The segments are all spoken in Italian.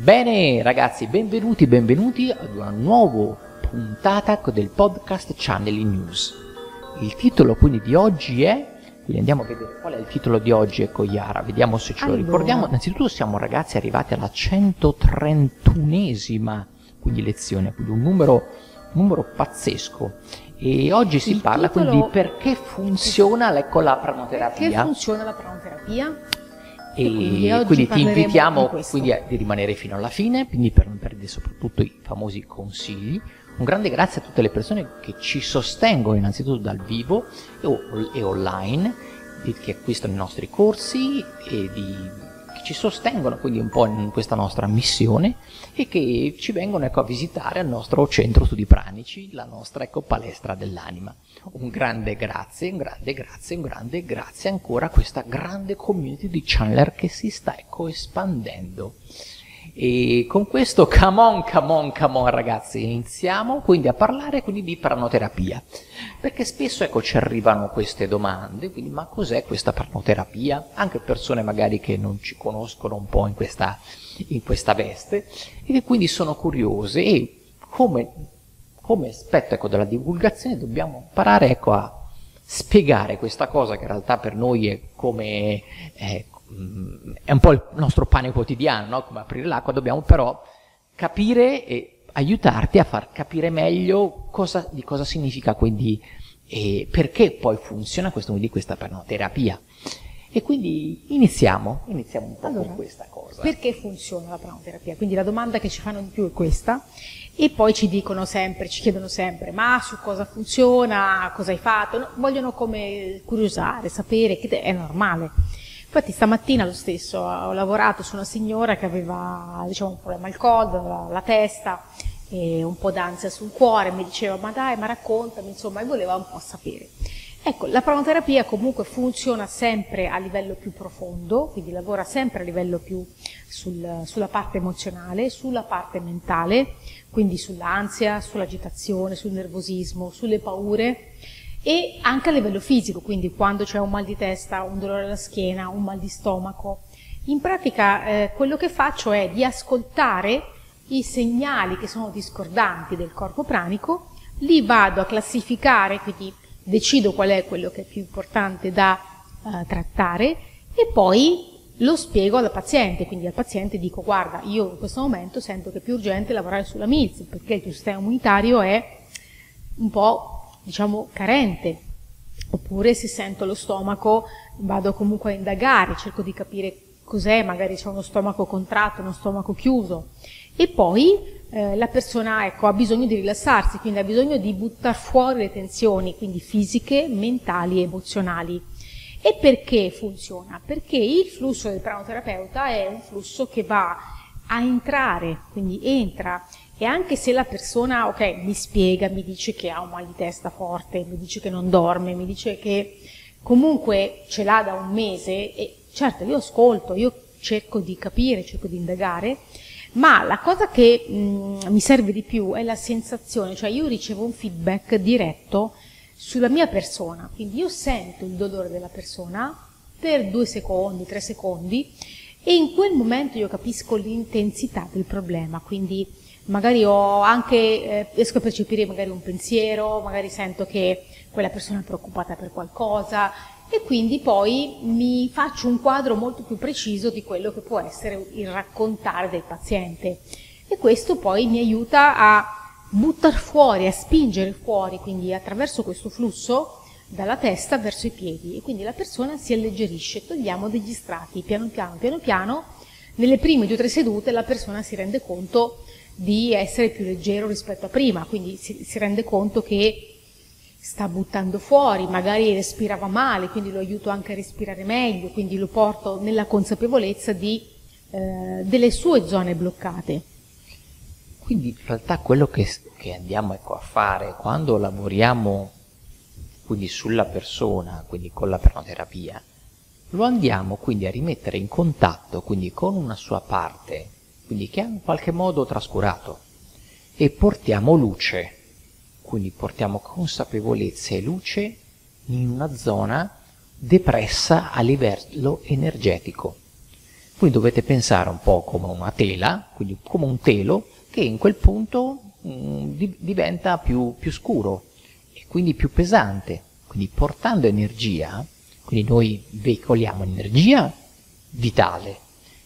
Bene ragazzi, benvenuti, benvenuti ad una nuova puntata del podcast Channeling News. Il titolo quindi di oggi è, quindi andiamo a vedere qual è il titolo di oggi, ecco Iara, vediamo se ce lo Allora. ricordiamo. Innanzitutto siamo ragazzi arrivati alla 131esima quindi lezione, quindi un numero, numero pazzesco. E oggi si Il parla titolo- quindi di perché funziona ecco, la Perché pranoterapia. funziona la pranoterapia? E quindi quindi, ti invitiamo quindi a- di rimanere fino alla fine, quindi per non perdere soprattutto i famosi consigli. Un grande grazie a tutte le persone che ci sostengono innanzitutto dal vivo e, o- e online, che acquistano i nostri corsi e di- ci sostengono quindi un po' in questa nostra missione e che ci vengono ecco, a visitare al nostro centro studi pranici, la nostra ecco, palestra dell'anima. Un grande grazie, un grande grazie, un grande grazie ancora a questa grande community di channeler che si sta ecco espandendo. E con questo, come on, come on, come on ragazzi, iniziamo quindi a parlare quindi di pranoterapia. Perché spesso ecco ci arrivano queste domande, quindi ma cos'è questa pranoterapia? Anche persone magari che non ci conoscono un po' in questa, in questa veste e che quindi sono curiose e come, come aspetto ecco, della divulgazione dobbiamo imparare ecco, a spiegare questa cosa che in realtà per noi è come mm, è un po' il nostro pane quotidiano, no? come aprire l'acqua, dobbiamo però capire e aiutarti a far capire meglio cosa, di cosa significa quindi e perché poi funziona questo, quindi questa pranoterapia. E quindi iniziamo, iniziamo un po' Allora, con questa cosa. Perché funziona la pranoterapia? Quindi la domanda che ci fanno di più è questa e poi ci dicono sempre, ci chiedono sempre, ma su cosa funziona, cosa hai fatto? No, vogliono come curiosare, sapere, che è normale. Infatti stamattina lo stesso ho lavorato su una signora che aveva diciamo, un problema al collo, la testa e un po' d'ansia sul cuore, mi diceva ma dai, ma raccontami, insomma, e voleva un po' sapere. Ecco, la pranoterapia comunque funziona sempre a livello più profondo, quindi lavora sempre a livello più sul- sulla parte emozionale, sulla parte mentale, quindi sull'ansia, sull'agitazione, sul nervosismo, sulle paure e anche a livello fisico, quindi quando c'è un mal di testa, un dolore alla schiena, un mal di stomaco. In pratica eh, quello che faccio è di ascoltare i segnali che sono discordanti del corpo pranico, li vado a classificare, quindi decido qual è quello che è più importante da eh, trattare e poi lo spiego al paziente, quindi al paziente dico guarda io in questo momento sento che è più urgente lavorare sulla MILS perché il tuo sistema immunitario è un po' diciamo carente oppure se sento lo stomaco vado comunque a indagare, cerco di capire cos'è, magari c'è uno stomaco contratto, uno stomaco chiuso e poi eh, la persona ecco, ha bisogno di rilassarsi, quindi ha bisogno di buttare fuori le tensioni, quindi fisiche, mentali e emozionali. E perché funziona? Perché il flusso del pranoterapeuta è un flusso che va a entrare, quindi entra e anche se la persona, ok, mi spiega, mi dice che ha un mal di testa forte, mi dice che non dorme, mi dice che comunque ce l'ha da un mese e certo io ascolto, io cerco di capire, cerco di indagare, ma la cosa che mh, mi serve di più è la sensazione, cioè io ricevo un feedback diretto sulla mia persona, quindi io sento il dolore della persona per due secondi, tre secondi e in quel momento io capisco l'intensità del problema, quindi magari ho anche, eh, riesco a percepire magari un pensiero, magari sento che quella persona è preoccupata per qualcosa e quindi poi mi faccio un quadro molto più preciso di quello che può essere il raccontare del paziente. E questo poi mi aiuta a buttare fuori, a spingere fuori, quindi attraverso questo flusso dalla testa verso i piedi e quindi la persona si alleggerisce, togliamo degli strati, piano piano, piano piano, nelle prime due o tre sedute la persona si rende conto di essere più leggero rispetto a prima, quindi si, si rende conto che sta buttando fuori, magari respirava male, quindi lo aiuto anche a respirare meglio, quindi lo porto nella consapevolezza di, eh, delle sue zone bloccate. Quindi in realtà quello che, che andiamo ecco, a fare quando lavoriamo quindi sulla persona, quindi con la pranoterapia, lo andiamo quindi a rimettere in contatto quindi con una sua parte, quindi che ha in qualche modo trascurato, e portiamo luce, quindi portiamo consapevolezza e luce in una zona depressa a livello energetico. Voi dovete pensare un po' come una tela, quindi come un telo, che in quel punto mh, mm, di, diventa più, più scuro e quindi più pesante. Quindi portando energia, quindi noi veicoliamo energia vitale,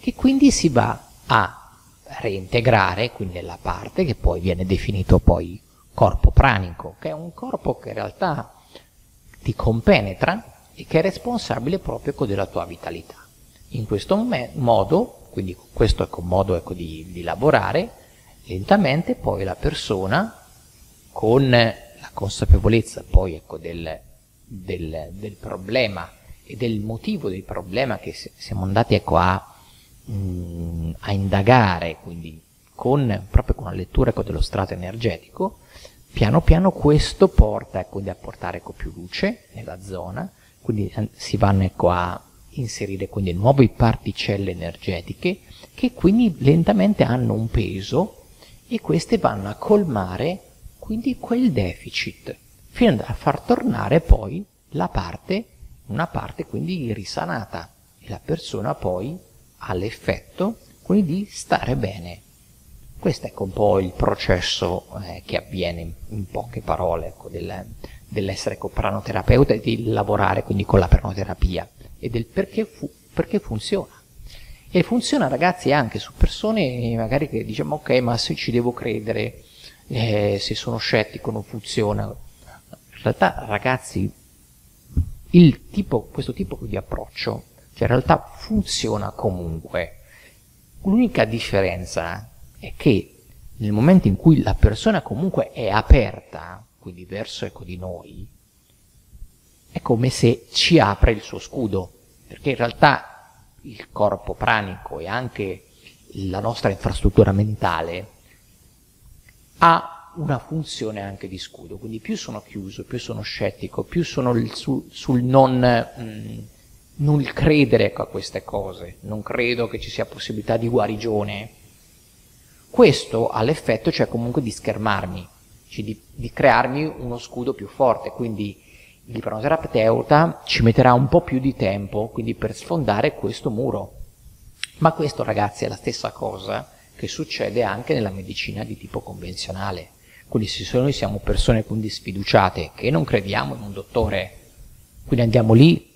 che quindi si va a reintegrare, quindi nella parte che poi viene definito poi corpo pranico, che è un corpo che in realtà ti compenetra e che è responsabile proprio della tua vitalità. In questo modo, quindi questo è un modo ecco, di, di lavorare, lentamente poi la persona con la consapevolezza poi ecco, del, del, del, problema e del motivo del problema che siamo andati ecco, a, mh, mm, a, indagare, quindi con, proprio con la lettura ecco, dello strato energetico, piano piano questo porta ecco, a portare ecco, più luce nella zona, quindi si vanno ecco, a inserire quindi nuove particelle energetiche che quindi lentamente hanno un peso e queste vanno a colmare quindi quel deficit, fino a far tornare poi la parte, una parte quindi risanata. E la persona poi ha l'effetto quindi di stare bene. Questo è ecco un po' il processo eh, che avviene in, in poche parole ecco, del, dell'essere ecco, pranoterapeuta e di lavorare quindi con la pranoterapia e del perché, fu, perché funziona. E funziona ragazzi anche su persone magari che diciamo ok ma se ci devo credere, eh, se sono scettico non funziona. In realtà ragazzi tipo, questo tipo di approccio cioè in realtà funziona comunque. L'unica differenza è che nel momento in cui la persona comunque è aperta, quindi verso ecco, di noi, è come se ci apre il suo scudo, perché in realtà il corpo pranico e anche la nostra infrastruttura mentale ha una funzione anche di scudo, quindi più sono chiuso, più sono scettico, più sono sul, sul non, mh, mm, non credere ecco, a queste cose, non credo che ci sia possibilità di guarigione, questo ha l'effetto cioè comunque di schermarmi, cioè di, di crearmi uno scudo più forte, quindi l'ipnoterapeuta ci metterà un po' più di tempo quindi per sfondare questo muro. Ma questo ragazzi è la stessa cosa che succede anche nella medicina di tipo convenzionale. Quindi se noi siamo persone quindi sfiduciate, che non crediamo in un dottore, quindi andiamo lì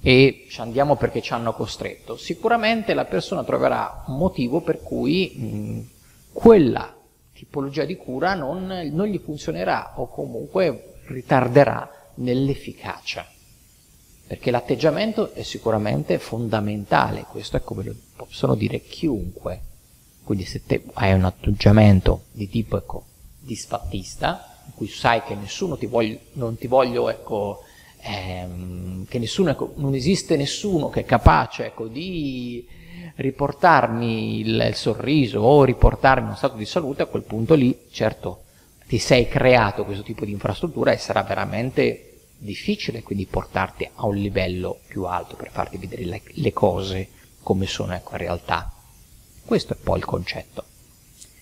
e ci andiamo perché ci hanno costretto, sicuramente la persona troverà un motivo per cui mh, quella tipologia di cura non, non gli funzionerà o comunque ritarderà nell'efficacia, perché l'atteggiamento è sicuramente fondamentale, questo è come lo possono dire chiunque. Quindi se te hai un atteggiamento di tipo ecco, disfattista, in cui sai che nessuno ti voglio, non ti voglio, ecco, ehm, che nessuno, non esiste nessuno che è capace ecco, di riportarmi il, il sorriso o riportarmi uno stato di salute, a quel punto lì, certo, ti sei creato questo tipo di infrastruttura e sarà veramente difficile quindi portarti a un livello più alto per farti vedere le, le cose come sono ecco, in realtà. Questo è poi il concetto.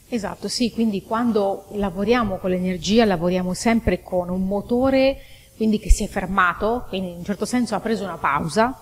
Esatto, sì, quindi quando lavoriamo con l'energia lavoriamo sempre con un motore quindi che si è fermato, quindi in un certo senso ha preso una pausa.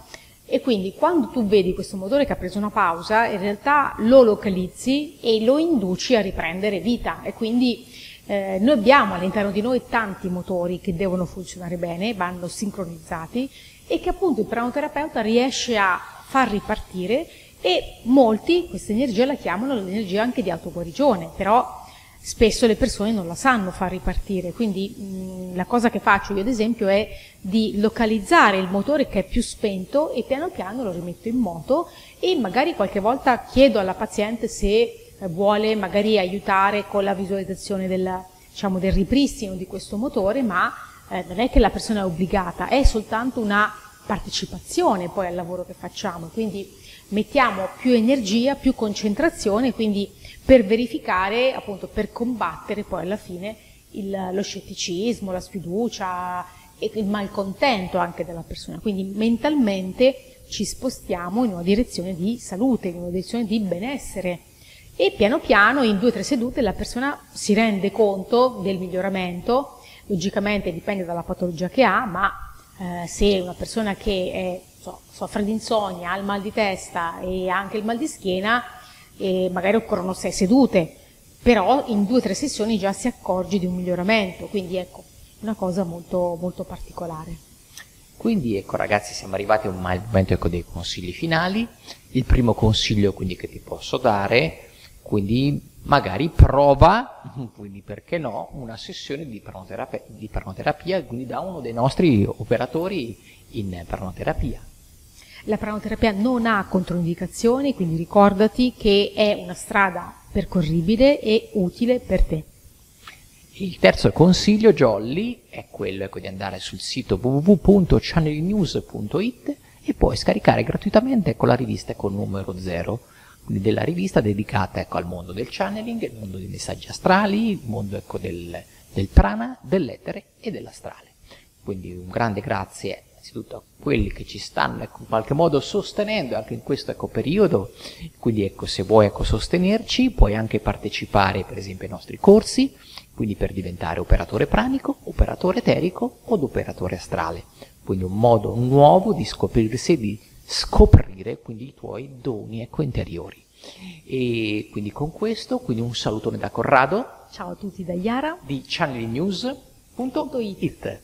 E quindi quando tu vedi questo motore che ha preso una pausa, in realtà lo localizzi e lo induci a riprendere vita. E quindi eh, noi abbiamo all'interno di noi tanti motori che devono funzionare bene, vanno sincronizzati e che appunto il pranoterapeuta riesce a far ripartire e molti questa energia la chiamano l'energia anche di autoguarigione, però spesso le persone non la sanno far ripartire, quindi mh, la cosa che faccio io ad esempio è di localizzare il motore che è più spento e piano piano lo rimetto in moto e magari qualche volta chiedo alla paziente se eh, vuole magari aiutare con la visualizzazione del, diciamo, del ripristino di questo motore, ma eh, non è che la persona è obbligata, è soltanto una partecipazione poi al lavoro che facciamo, quindi mettiamo più energia, più concentrazione, quindi per verificare, appunto, per combattere poi alla fine il, lo scetticismo, la sfiducia e il malcontento anche della persona. Quindi mentalmente ci spostiamo in una direzione di salute, in una direzione di benessere e piano piano in due o tre sedute la persona si rende conto del miglioramento, logicamente dipende dalla patologia che ha, ma eh, se una persona che è so, soffre di insonnia, ha il mal di testa e anche il mal di schiena, e magari occorrono sei sedute, però in due o tre sessioni già si accorge di un miglioramento, quindi ecco, una cosa molto, molto particolare. Quindi ecco ragazzi siamo arrivati al momento ecco, dei consigli finali, il primo consiglio quindi che ti posso dare, quindi magari prova, quindi perché no, una sessione di pranoterapia, di pranoterapia quindi da uno dei nostri operatori in pranoterapia. La pranoterapia non ha controindicazioni, quindi ricordati che è una strada percorribile e utile per te. Il terzo consiglio, Jolly, è quello ecco, di andare sul sito www.channelnews.it e poi scaricare gratuitamente ecco, la rivista con numero 0, quindi della rivista dedicata ecco, al mondo del channeling, il mondo dei messaggi astrali, il mondo ecco, del, del prana, dell'etere e dell'astrale. Quindi un grande grazie innanzitutto a quelli che ci stanno ecco, in qualche modo sostenendo anche in questo ecco, periodo, quindi ecco, se vuoi ecco, sostenerci puoi anche partecipare per esempio ai nostri corsi, quindi per diventare operatore pranico, operatore eterico o operatore astrale, quindi un modo nuovo di scoprirsi e di scoprire quindi i tuoi doni ecco, interiori. E quindi con questo, quindi un salutone da Corrado. Ciao a tutti da Iara. Di channelnews.it.